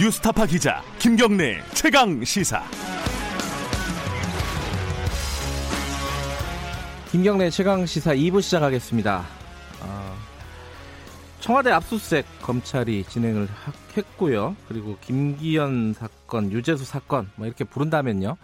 뉴스타파 기자 김경래 최강 시사. 김경래 최강 시사 2부 시작하겠습니다. 어, 청와대 압수수색 검찰이 진행을 했고요. 그리고 김기현 사건, 유재수 사건 뭐 이렇게 부른다면요.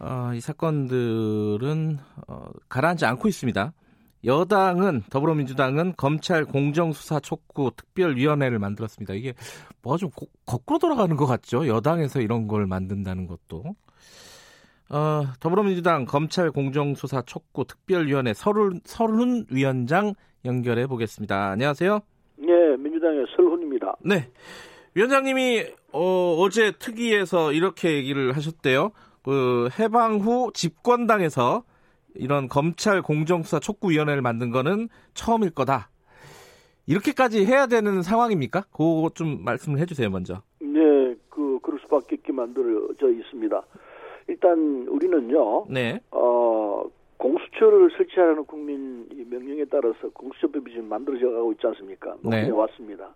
어, 이 사건들은 어, 가라앉지 않고 있습니다. 여당은 더불어민주당은 검찰 공정수사 촉구 특별위원회를 만들었습니다. 이게 뭐가 좀 고, 거꾸로 돌아가는 것 같죠? 여당에서 이런 걸 만든다는 것도. 어, 더불어민주당 검찰 공정수사 촉구 특별위원회 서른, 서른 위원장 연결해 보겠습니다. 안녕하세요. 네, 민주당의 설훈입니다. 네. 위원장님이 어, 어제 특위에서 이렇게 얘기를 하셨대요. 그 해방 후 집권당에서 이런 검찰 공정수사 촉구위원회를 만든 거는 처음일 거다. 이렇게까지 해야 되는 상황입니까? 그거 좀 말씀을 해주세요, 먼저. 네, 그 그럴 수밖에 없게 만들어져 있습니다. 일단 우리는요, 네. 어, 공수처를 설치하라는 국민 명령에 따라서 공수처법이 지금 만들어져 가고 있지 않습니까? 네. 왔습니다.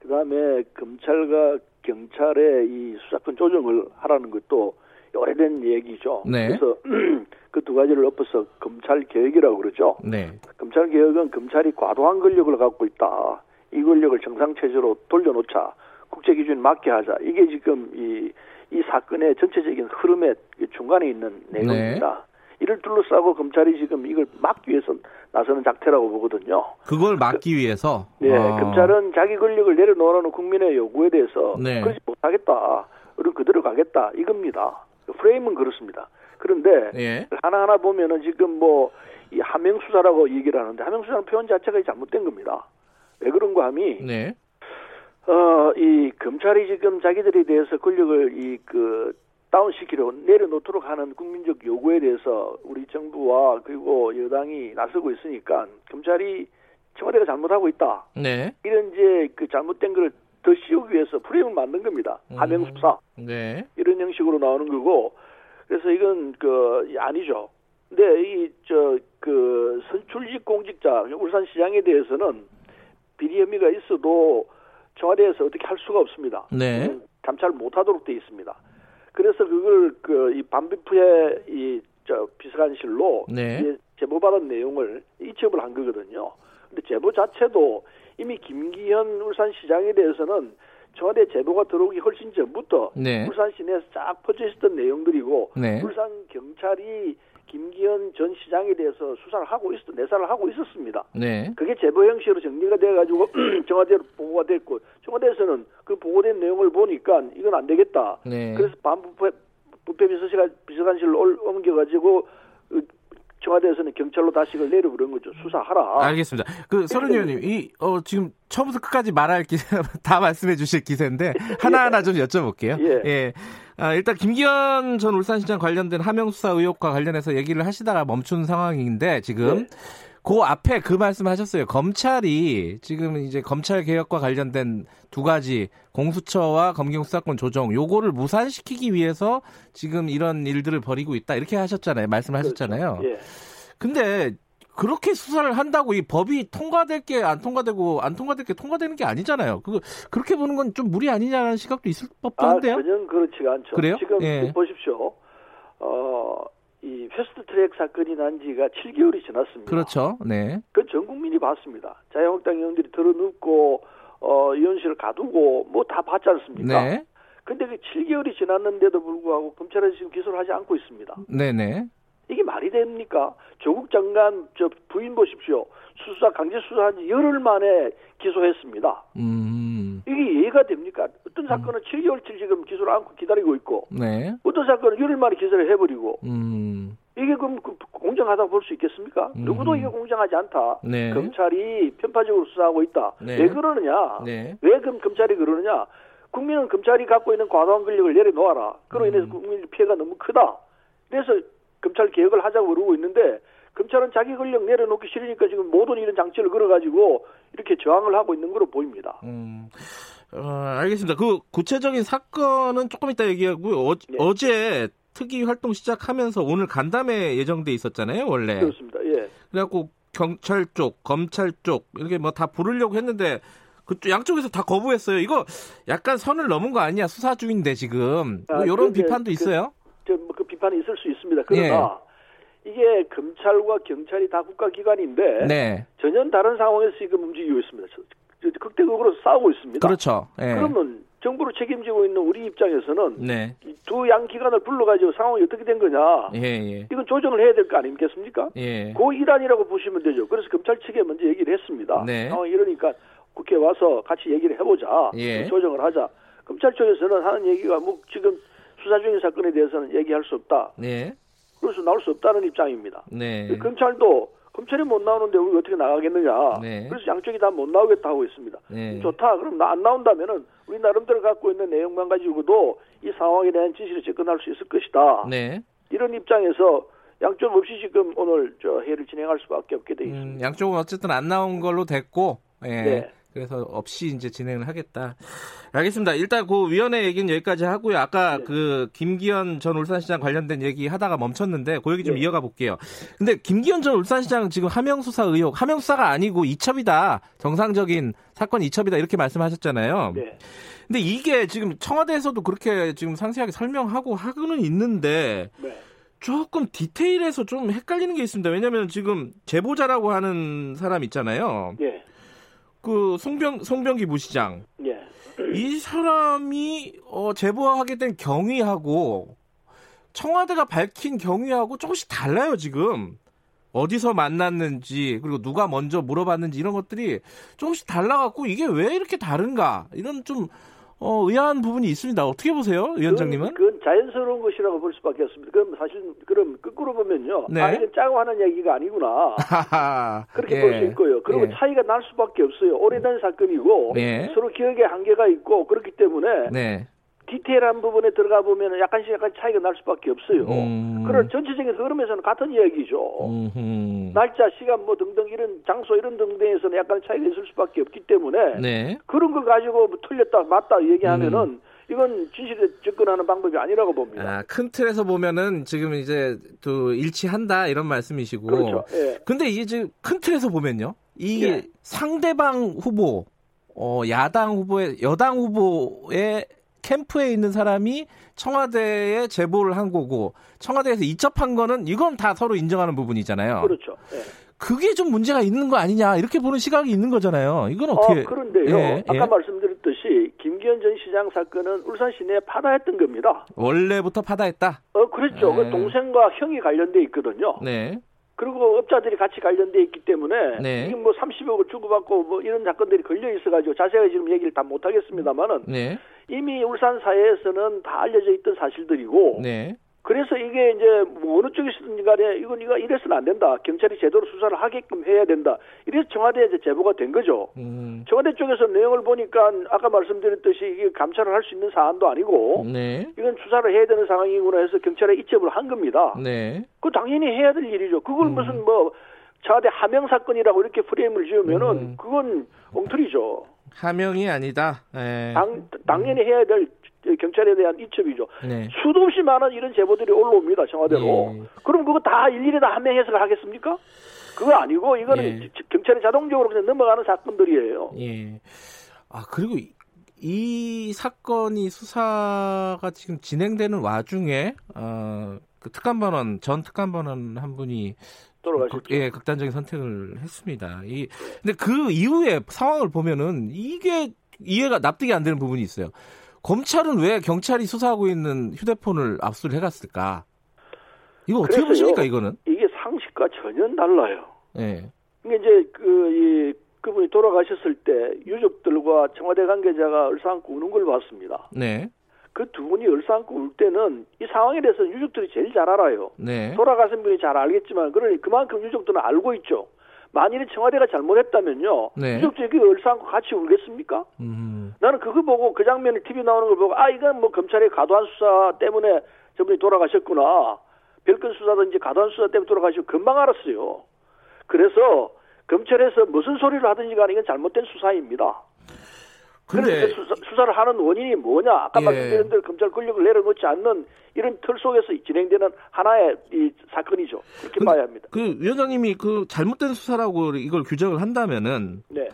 그 다음에 검찰과 경찰의 이 수사권 조정을 하라는 것도 오래된 얘기죠. 네. 그래서 그 두 가지를 엎어서 검찰 개혁이라고 그러죠. 네. 검찰 개혁은 검찰이 과도한 권력을 갖고 있다. 이 권력을 정상 체제로 돌려놓자. 국제 기준 맞게 하자. 이게 지금 이, 이 사건의 전체적인 흐름의 중간에 있는 내용입니다. 이를 둘러싸고 검찰이 지금 이걸 막기 위해서 나서는 작태라고 보거든요. 그걸 막기 위해서. 네, 어, 검찰은 자기 권력을 내려놓으라는 국민의 요구에 대해서 네. 그러지 못하겠다. 우리는 그대로 가겠다. 이겁니다. 프레임은 그렇습니다. 그런데 예. 하나하나 보면은 지금 뭐 이 하명 수사라고 얘기를 하는데 하명 수사는 표현 자체가 잘못된 겁니다. 왜 그런가 하면 네. 어이 검찰이 지금 자기들에 대해서 권력을 이그 다운시키려고 내려놓도록 하는 국민적 요구에 대해서 우리 정부와 그리고 여당이 나서고 있으니까 검찰이 청와대가 잘못하고 있다. 네. 이런 이제 그 잘못된 거를 더 씌우기 위해서 프레임을 만든 겁니다. 하명 수사. 네. 이런 형식으로 나오는 거고 그래서 이건 그 아니죠. 근데 이 저 그 선출직 공직자 울산시장에 대해서는 비리 혐의가 있어도 청와대에서 어떻게 할 수가 없습니다. 네. 음, 감찰 못하도록 돼 있습니다. 그래서 그걸 그 이 반비프의 이저 비서관실로 네. 제보받은 내용을 이첩을 한 거거든요. 근데 제보 자체도 이미 김기현 울산시장에 대해서는 청와대 제보가 들어오기 훨씬 전부터 네. 울산 시내에서 쫙 퍼져 있었던 내용들이고 네. 울산 경찰이 김기현 전 시장에 대해서 수사를 하고 있었 내사를 하고 있었습니다. 네. 그게 제보 형식으로 정리가 돼가지고 청와대로 보고가 됐고 청와대에서는 그 보고된 내용을 보니까 이건 안 되겠다. 네. 그래서 반부패 부패 비서실가 비서관실로 올- 옮겨가지고 그 청와대에서는 경찰로 다시 그걸 내려 그런 거죠. 수사하라. 알겠습니다. 그 서른 의원님, 이 어, 지금 처음부터 끝까지 말할 기세 다 말씀해 주실 기세인데 하나하나 좀 여쭤볼게요. 예. 아, 일단 김기현 전 울산시장 관련된 하명 수사 의혹과 관련해서 얘기를 하시다가 멈춘 상황인데 지금 네. 그 앞에 그 말씀하셨어요. 검찰이 지금 이제 검찰 개혁과 관련된 두 가지 공수처와 검경 수사권 조정 요거를 무산시키기 위해서 지금 이런 일들을 벌이고 있다 이렇게 하셨잖아요. 말씀하셨잖아요. 예. 근데 그렇게 수사를 한다고 이 법이 통과될 게 안 통과되고 안 통과될 게 통과되는 게 아니잖아요. 그 그렇게 보는 건 좀 무리 아니냐는 시각도 있을 법도 아, 한데요. 전혀 그렇지가 않죠. 그래요? 지금 예. 보십시오. 어, 이 패스트트랙 사건이 난 지가 7개월이 지났습니다. 그렇죠. 네. 그 전 국민이 봤습니다. 자유한국당 의원들이 들어눕고 어, 의원실을 가두고 뭐 다 봤지 않습니까? 네. 근데 그 7개월이 지났는데도 불구하고 검찰에서 지금 기소를 하지 않고 있습니다. 네, 네. 이게 말이 됩니까? 조국 장관 저 부인 보십시오. 수사 강제 수사한 지 열흘 만에 기소했습니다. 음. 이게 이해가 됩니까? 어떤 사건은 7개월치 지금 기소를 않고 기다리고 있고 네. 어떤 사건은 열흘 만에 기소를 해버리고 음. 이게 그럼 그 공정하다고 볼 수 있겠습니까? 음. 누구도 이게 공정하지 않다. 네. 검찰이 편파적으로 수사하고 있다. 네. 왜 그러느냐? 네. 왜 그럼 검찰이 그러느냐? 국민은 검찰이 갖고 있는 과도한 권력을 내려놓아라. 그로 인해서 음. 국민 피해가 너무 크다. 그래서 검찰 개혁을 하자고 그러고 있는데 검찰은 자기 권력 내려놓기 싫으니까 지금 모든 이런 장치를 걸어가지고 이렇게 저항을 하고 있는 거로 보입니다. 음. 어, 알겠습니다. 그 구체적인 사건은 조금 이따 얘기하고요. 어, 네. 어제 특위 활동 시작하면서 오늘 간담회 예정돼 있었잖아요, 원래. 그렇습니다. 예. 그래갖고 경찰 쪽, 검찰 쪽 이렇게 뭐 다 부르려고 했는데 그쪽 양쪽에서 다 거부했어요. 이거 약간 선을 넘은 거 아니야? 수사 중인데 지금 뭐 아, 이런 그런데 비판도 그- 있어요. 저그 비판이 있을 수 있 습니다. 그러나 예. 이게 검찰과 경찰이 다 국가기관인데 네, 전혀 다른 상황에서 지금 움직이고 있습니다. 극대극으로 싸우고 있습니다. 그렇죠. 예. 그러면 정부를 책임지고 있는 우리 입장에서는 네, 두양 기관을 불러가지고 상황이 어떻게 된 거냐 예, 예, 이건 조정을 해야 될 거 아니겠습니까? 예. 그 일환이라고 보시면 되죠. 그래서 검찰 측에 먼저 얘기를 했습니다. 네. 상황이 이러니까 국회 와서 같이 얘기를 해보자. 예. 조정을 하자. 검찰 쪽에서는 하는 얘기가 뭐 지금 수사 중인 사건에 대해서는 얘기할 수 없다. 네, 그래서 나올 수 없다는 입장입니다. 네. 검찰도 검찰이 못 나오는데 우리가 어떻게 나가겠느냐. 네. 그래서 양쪽이 다 못 나오겠다 하고 있습니다. 네. 좋다. 그럼 나 안 나온다면은 우리 나름대로 갖고 있는 내용만 가지고도 이 상황에 대한 진실을 접근할 수 있을 것이다. 네. 이런 입장에서 양쪽 없이 지금 오늘 저 회의를 진행할 수밖에 없게 돼 있습니다. 음, 양쪽은 어쨌든 안 나온 걸로 됐고, 예. 네. 그래서 없이 이제 진행을 하겠다. 알겠습니다. 일단 그 위원회 얘기는 여기까지 하고요. 아까 네. 그 김기현 전 울산시장 관련된 얘기 하다가 멈췄는데 그 얘기 좀 네. 이어가 볼게요. 근데 김기현 전 울산시장 지금 하명 수사 의혹, 하명 수사가 아니고 이첩이다. 정상적인 사건 이첩이다. 이렇게 말씀하셨잖아요. 네. 근데 이게 지금 청와대에서도 그렇게 지금 상세하게 설명하고 하고는 있는데 네. 조금 디테일에서 좀 헷갈리는 게 있습니다. 왜냐하면 지금 제보자라고 하는 사람 있잖아요. 예. 그 송병 송병기 부시장. 예. 이 사람이 어, 제보하게 된 경위하고 청와대가 밝힌 경위하고 조금씩 달라요 지금. 어디서 만났는지 그리고 누가 먼저 물어봤는지 이런 것들이 조금씩 달라갖고 이게 왜 이렇게 다른가? 이런 좀 어, 의아한 부분이 있습니다. 어떻게 보세요, 위원장님은? 그건, 그건 자연스러운 것이라고 볼 수밖에 없습니다. 그럼 사실 그럼 거꾸로 보면요. 네. 아 이건 짜고 하는 얘기가 아니구나. 그렇게 예. 볼수 있고요. 그리고 예. 차이가 날 수밖에 없어요. 오래된 사건이고 네. 서로 기억에 한계가 있고 그렇기 때문에 네. 디테일한 부분에 들어가 보면 약간씩 약간 차이가 날 수밖에 없어요. 음. 그런 전체적인 흐름에서는 같은 이야기죠. 음흠. 날짜, 시간 뭐 등등 이런 장소 이런 등등에서는 약간 차이가 있을 수밖에 없기 때문에 네. 그런 걸 가지고 뭐 틀렸다 맞다 얘기하면은 이건 진실에 접근하는 방법이 아니라고 봅니다. 음. 아, 큰 틀에서 보면은 지금 이제 또 일치한다 이런 말씀이시고. 그렇죠. 예. 근데 이게 지금 큰 틀에서 보면요. 이 예. 상대방 후보, 어, 야당 후보의, 여당 후보의 캠프에 있는 사람이 청와대에 제보를 한 거고, 청와대에서 이첩한 거는 이건 다 서로 인정하는 부분이잖아요. 그렇죠. 예. 그게 좀 문제가 있는 거 아니냐, 이렇게 보는 시각이 있는 거잖아요. 이건 어떻게. 어, 그런데요. 예, 아까 예. 말씀드렸듯이 김기현 전 시장 사건은 울산 시내에 파다했던 겁니다. 원래부터 파다했다? 어, 그렇죠. 네. 그 동생과 형이 관련돼 있거든요. 네. 그리고 업자들이 같이 관련돼 있기 때문에 네. 지금 뭐 30억을 주고받고 뭐 이런 사건들이 걸려 있어가지고 자세하게 지금 얘기를 다 못하겠습니다만은 네. 이미 울산 사회에서는 다 알려져 있던 사실들이고 네. 그래서 이게 이제 뭐 어느 쪽이든 간에 이건 이거 이래서는 안 된다. 경찰이 제대로 수사를 하게끔 해야 된다. 이래서 청와대에 이제 제보가 된 거죠. 음. 청와대 쪽에서 내용을 보니까 아까 말씀드렸듯이 이게 감찰을 할 수 있는 사안도 아니고 네. 이건 수사를 해야 되는 상황이구나 해서 경찰에 이첩을 한 겁니다. 네. 그 당연히 해야 될 일이죠. 그걸 음. 무슨 뭐 청와대 하명 사건이라고 이렇게 프레임을 지으면은 음. 그건 엉터리죠. 하명이 아니다. 네. 당, 당연히 해야 될 경찰에 대한 이첩이죠. 네. 수도 없이 많은 이런 제보들이 올라옵니다 청와대로. 예. 그럼 그거 다 일일이 다 하명 해석을 하겠습니까? 그거 아니고 이거는 예. 지- 경찰이 자동적으로 그냥 넘어가는 사건들이에요. 예. 아 그리고 이, 이 사건이 수사가 지금 진행되는 와중에 어, 그 특감반원 전 특감반원 한 분이 돌아가셨죠. 극, 예, 극단적인 선택을 했습니다. 이 근데 그 이후에 상황을 보면은 이게 이해가 납득이 안 되는 부분이 있어요. 검찰은 왜 경찰이 수사하고 있는 휴대폰을 압수를 해갔을까? 이거 어떻게. 보십니까 이거는? 이게 상식과 전혀 달라요. 예. 이게 이제 그, 이, 그분이 돌아가셨을 때 유족들과 청와대 관계자가 얼싸안고 우는 걸 봤습니다. 네. 그 두 분이 얼싸안고 울 때는 이 상황에 대해서 유족들이 제일 잘 알아요. 네. 돌아가신 분이 잘 알겠지만, 그러니 그만큼 유족들은 알고 있죠. 만일에 청와대가 잘못했다면요. 네. 유족들이 그 얼싸안고 같이 울겠습니까? 음. 나는 그거 보고 그 장면이 TV 나오는 걸 보고 아 이건 뭐 검찰의 과도한 수사 때문에 저분이 돌아가셨구나. 별건 수사든지 과도한 수사 때문에 돌아가시고 금방 알았어요. 그래서 검찰에서 무슨 소리를 하든지 간에 이건 잘못된 수사입니다. 근데 수사, 수사를 하는 원인이 뭐냐? 아까 예. 말씀드린 대로 검찰 권력을 내려놓지 않는 이런 틀 속에서 진행되는 하나의 이 사건이죠. 그렇게 근데 봐야 합니다. 그 위원장님이 그 잘못된 수사라고 이걸 규정을 한다면은 네.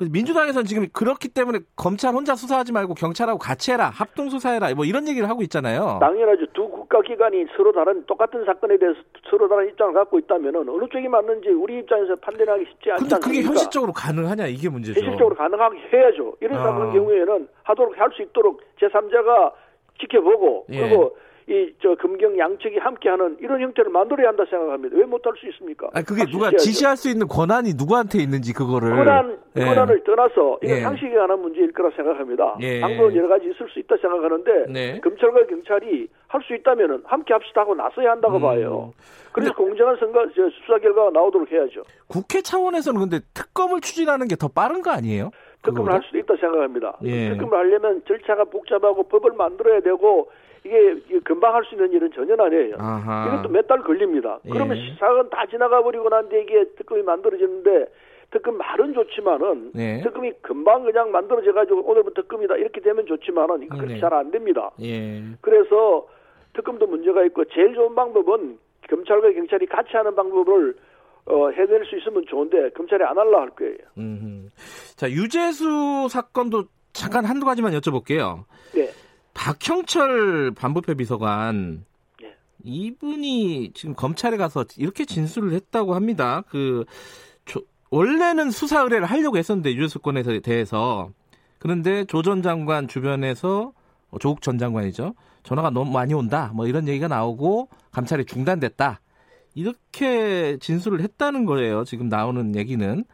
민주당에서는 지금 그렇기 때문에 검찰 혼자 수사하지 말고 경찰하고 같이 해라, 합동 수사해라, 뭐 이런 얘기를 하고 있잖아요. 당연하죠. 두 국가기관이 서로 다른 똑같은 사건에 대해서 서로 다른 입장을 갖고 있다면 어느 쪽이 맞는지 우리 입장에서 판단하기 쉽지 않지 않습니까? 그게 현실적으로 가능하냐 이게 문제죠. 현실적으로 가능하게 해야죠. 이런 아. 경우에는 하도록 할 수 있도록 제3자가 지켜보고 예. 그리고 이 저 금경 양측이 함께하는 이런 형태를 만들어야 한다 생각합니다. 왜 못할 수 있습니까? 아니, 그게 누가 있어야죠. 지시할 수 있는 권한이 누구한테 있는지 그거를 권한 예. 권한을 떠나서 이건 예. 상식에 관한 문제일 거라 생각합니다. 예. 방법은 여러 가지 있을 수 있다 생각하는데 네. 검찰과 경찰이 할 수 있다면은 함께 합시다 하고 나서야 한다고 음. 봐요. 그래서 공정한 선거 저 수사 결과가 나오도록 해야죠. 국회 차원에서는 근데 특검을 추진하는 게 더 빠른 거 아니에요? 특검을? 할 수도 있다 생각합니다. 예. 특검을 하려면 절차가 복잡하고 법을 만들어야 되고 이게 금방 할 수 있는 일은 전혀 아니에요. 아하. 이것도 몇 달 걸립니다. 예. 그러면 사건 다 지나가 버리고 난 뒤에 이게 특검이 만들어지는데 특검 말은 좋지만은 네. 특검이 금방 그냥 만들어져 가지고 오늘부터 특검이다 이렇게 되면 좋지만은 이거 그렇게 네. 잘안 됩니다. 예. 그래서 특검도 문제가 있고 제일 좋은 방법은 검찰과 경찰이 같이 하는 방법을 어, 해낼 수 있으면 좋은데 검찰이 안 할라 할 거예요. 음. 자, 유재수 사건도 잠깐 한두 가지만 여쭤볼게요. 네. 박형철 반부패 비서관 예. 이분이 지금 검찰에 가서 이렇게 진술을 했다고 합니다. 그 조- 원래는 수사 의뢰를 하려고 했었는데 유재수 건에 대해서 그런데 조 전 장관 주변에서 어, 조국 전 장관이죠. 전화가 너무 많이 온다. 뭐 이런 얘기가 나오고 감찰이 중단됐다. 이렇게 진술을 했다는 거예요. 지금 나오는 얘기는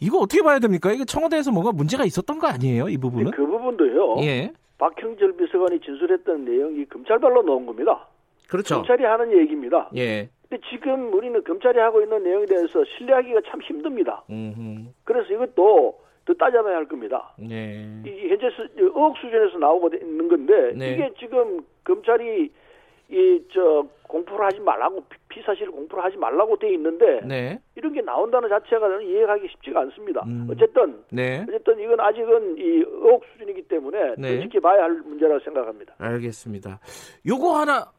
이거 어떻게 봐야 됩니까? 이게 청와대에서 뭔가 문제가 있었던 거 아니에요? 이 부분은? 그 부분도요. 예. 박형철 비서관이 진술했던 내용이 검찰발로 나온 겁니다. 그렇죠. 검찰이 하는 얘기입니다. 예. 근데 지금 우리는 검찰이 하고 있는 내용에 대해서 신뢰하기가 참 힘듭니다. 음. 그래서 이것도 더 따져봐야 할 겁니다. 예. 이 현재 수, 의혹 수준에서 나오고 있는 건데 네. 이게 지금 검찰이 이 저 공포를 하지 말라고 피- 피사실 공포를 하지 말라고 돼 있는데 네. 이런 게 나온다는 자체가 저는 이해하기 쉽지가 않습니다. 음. 어쨌든 네. 어쨌든 이건 아직은 이 의혹 수준이기 때문에 네. 더 지켜봐야 할 문제라고 생각합니다. 알겠습니다. 요거 하나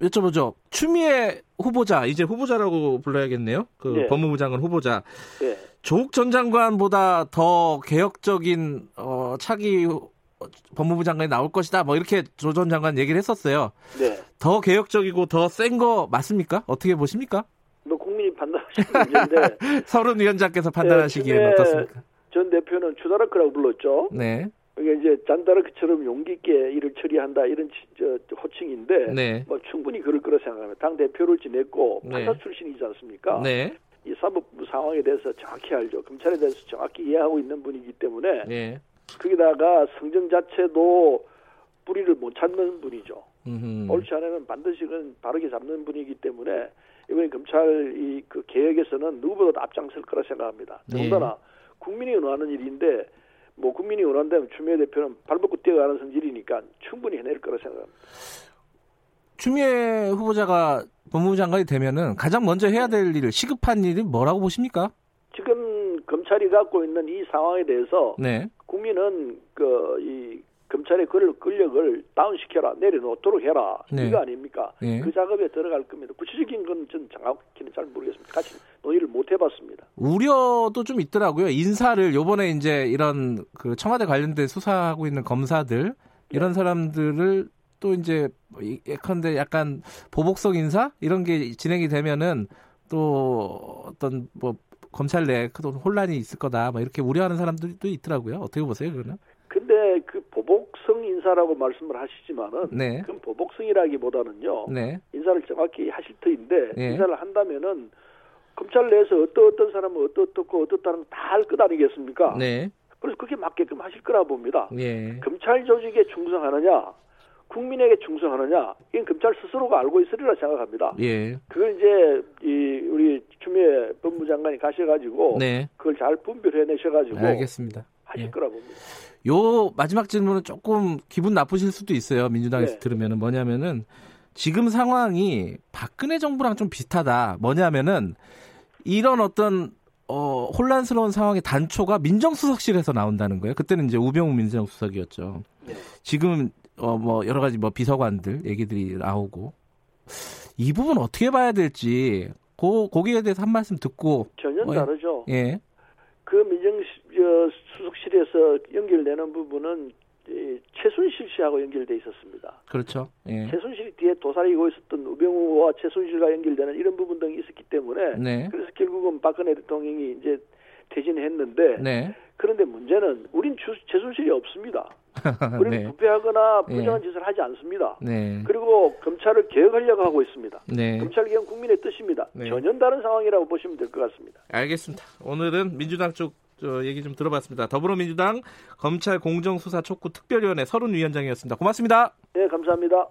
여쭤보죠. 추미애 후보자 이제 후보자라고 불러야겠네요. 그 네. 법무부 장관 후보자 예. 조국 전 장관보다 더 개혁적인 어, 차기 어, 법무부 장관이 나올 것이다. 뭐 이렇게 조 전 장관 얘기를 했었어요. 네. 더 개혁적이고 더 센 거 맞습니까? 어떻게 보십니까? 뭐 국민이 판단하시는 문제인데 서른 위원장께서 판단하시기에는 네, 어떻습니까? 전 대표는 추다르크라고 불렀죠. 네, 그게 이제 잔다르크처럼 용기 있게 일을 처리한다 이런 저 호칭인데 네, 뭐 충분히 그럴 거라 생각합니다. 당 대표를 지냈고 네. 판사 출신이지 않습니까? 네, 이 사법부 상황에 대해서 정확히 알죠. 검찰에 대해서 정확히 이해하고 있는 분이기 때문에 네. 거기다가 성정 자체도 뿌리를 못 찾는 분이죠. 음흠. 옳지 않으면 반드시 는 바르게 잡는 분이기 때문에 이번에 검찰 이 그 개혁에서는 누구보다도 앞장설 거라 생각합니다. 네. 더군다나 국민이 원하는 일인데 뭐 국민이 원한다면 추미애 대표는 발벗고 뛰어가는 성질이니까 충분히 해낼 거라 생각합니다. 추미애 후보자가 법무부 장관이 되면은 가장 먼저 해야 될 일, 시급한 일이 뭐라고 보십니까? 지금 검찰이 갖고 있는 이 상황에 대해서 네, 국민은 그이 검찰의 그 권력을 다운시켜라 내려놓도록 해라 네. 이거 아닙니까? 네. 그 작업에 들어갈 겁니다. 구체적인 건 전 정확히는 잘 모르겠습니다. 같이 논의를 못 해봤습니다. 우려도 좀 있더라고요. 인사를 요번에 이제 이런 그 청와대 관련된 수사하고 있는 검사들 이런 사람들을 또 이제 이- 예컨대 약간 보복성 인사 이런 게 진행이 되면은 또 어떤 뭐 검찰 내에 큰 혼란이 있을 거다. 뭐 이렇게 우려하는 사람들도 있더라고요. 어떻게 보세요, 그거는? 근데 그 보복성 인사라고 말씀을 하시지만은 네. 그건 보복성이라기보다는요 네. 인사를 정확히 하실 터인데 예. 인사를 한다면은 검찰 내에서 어떤 어떤 사람은 어떻고 어떻다는 다 할 것 아니겠습니까? 네. 그래서 그게 맞게끔 하실 거라 봅니다. 예. 검찰 조직에 충성하느냐, 국민에게 충성하느냐, 이건 검찰 스스로가 알고 있으리라 생각합니다. 예. 그걸 이제 이 우리 추미애 법무장관이 가셔가지고 네. 그걸 잘 분별해내셔가지고 알겠습니다. 하실 예. 거라 봅니다. 요 마지막 질문은 조금 기분 나쁘실 수도 있어요. 민주당에서 네. 들으면은 뭐냐면은 지금 상황이 박근혜 정부랑 좀 비슷하다. 뭐냐면은 이런 어떤 어, 혼란스러운 상황의 단초가 민정수석실에서 나온다는 거예요. 그때는 이제 우병우 민정수석이었죠. 네. 지금 어, 뭐 여러 가지 뭐 비서관들 얘기들이 나오고 이 부분 어떻게 봐야 될지 고 거기에 대해서 한 말씀 듣고 전혀 뭐, 다르죠. 예. 그 민정 저 수석실에서 연결되는 부분은 이 최순실 씨하고 연결돼 있었습니다. 그렇죠. 예. 최순실이 뒤에 도사리고 있었던 우병우와 최순실과 연결되는 이런 부분 등이 있었기 때문에 네. 그래서 결국은 박근혜 대통령이 이제 퇴진했는데 네. 그런데 문제는 우린 주, 최순실이 없습니다. 우리는 네. 부패하거나 예. 부정한 짓을 하지 않습니다. 네. 그리고 검찰을 개혁하려고 하고 있습니다. 네. 검찰 개혁 국민의 뜻입니다. 네. 전혀 다른 상황이라고 보시면 될 것 같습니다. 알겠습니다. 오늘은 민주당 쪽 저, 얘기 좀 들어봤습니다. 더불어민주당 검찰 공정수사 촉구 특별위원회 서른 위원장이었습니다. 고맙습니다. 네, 감사합니다.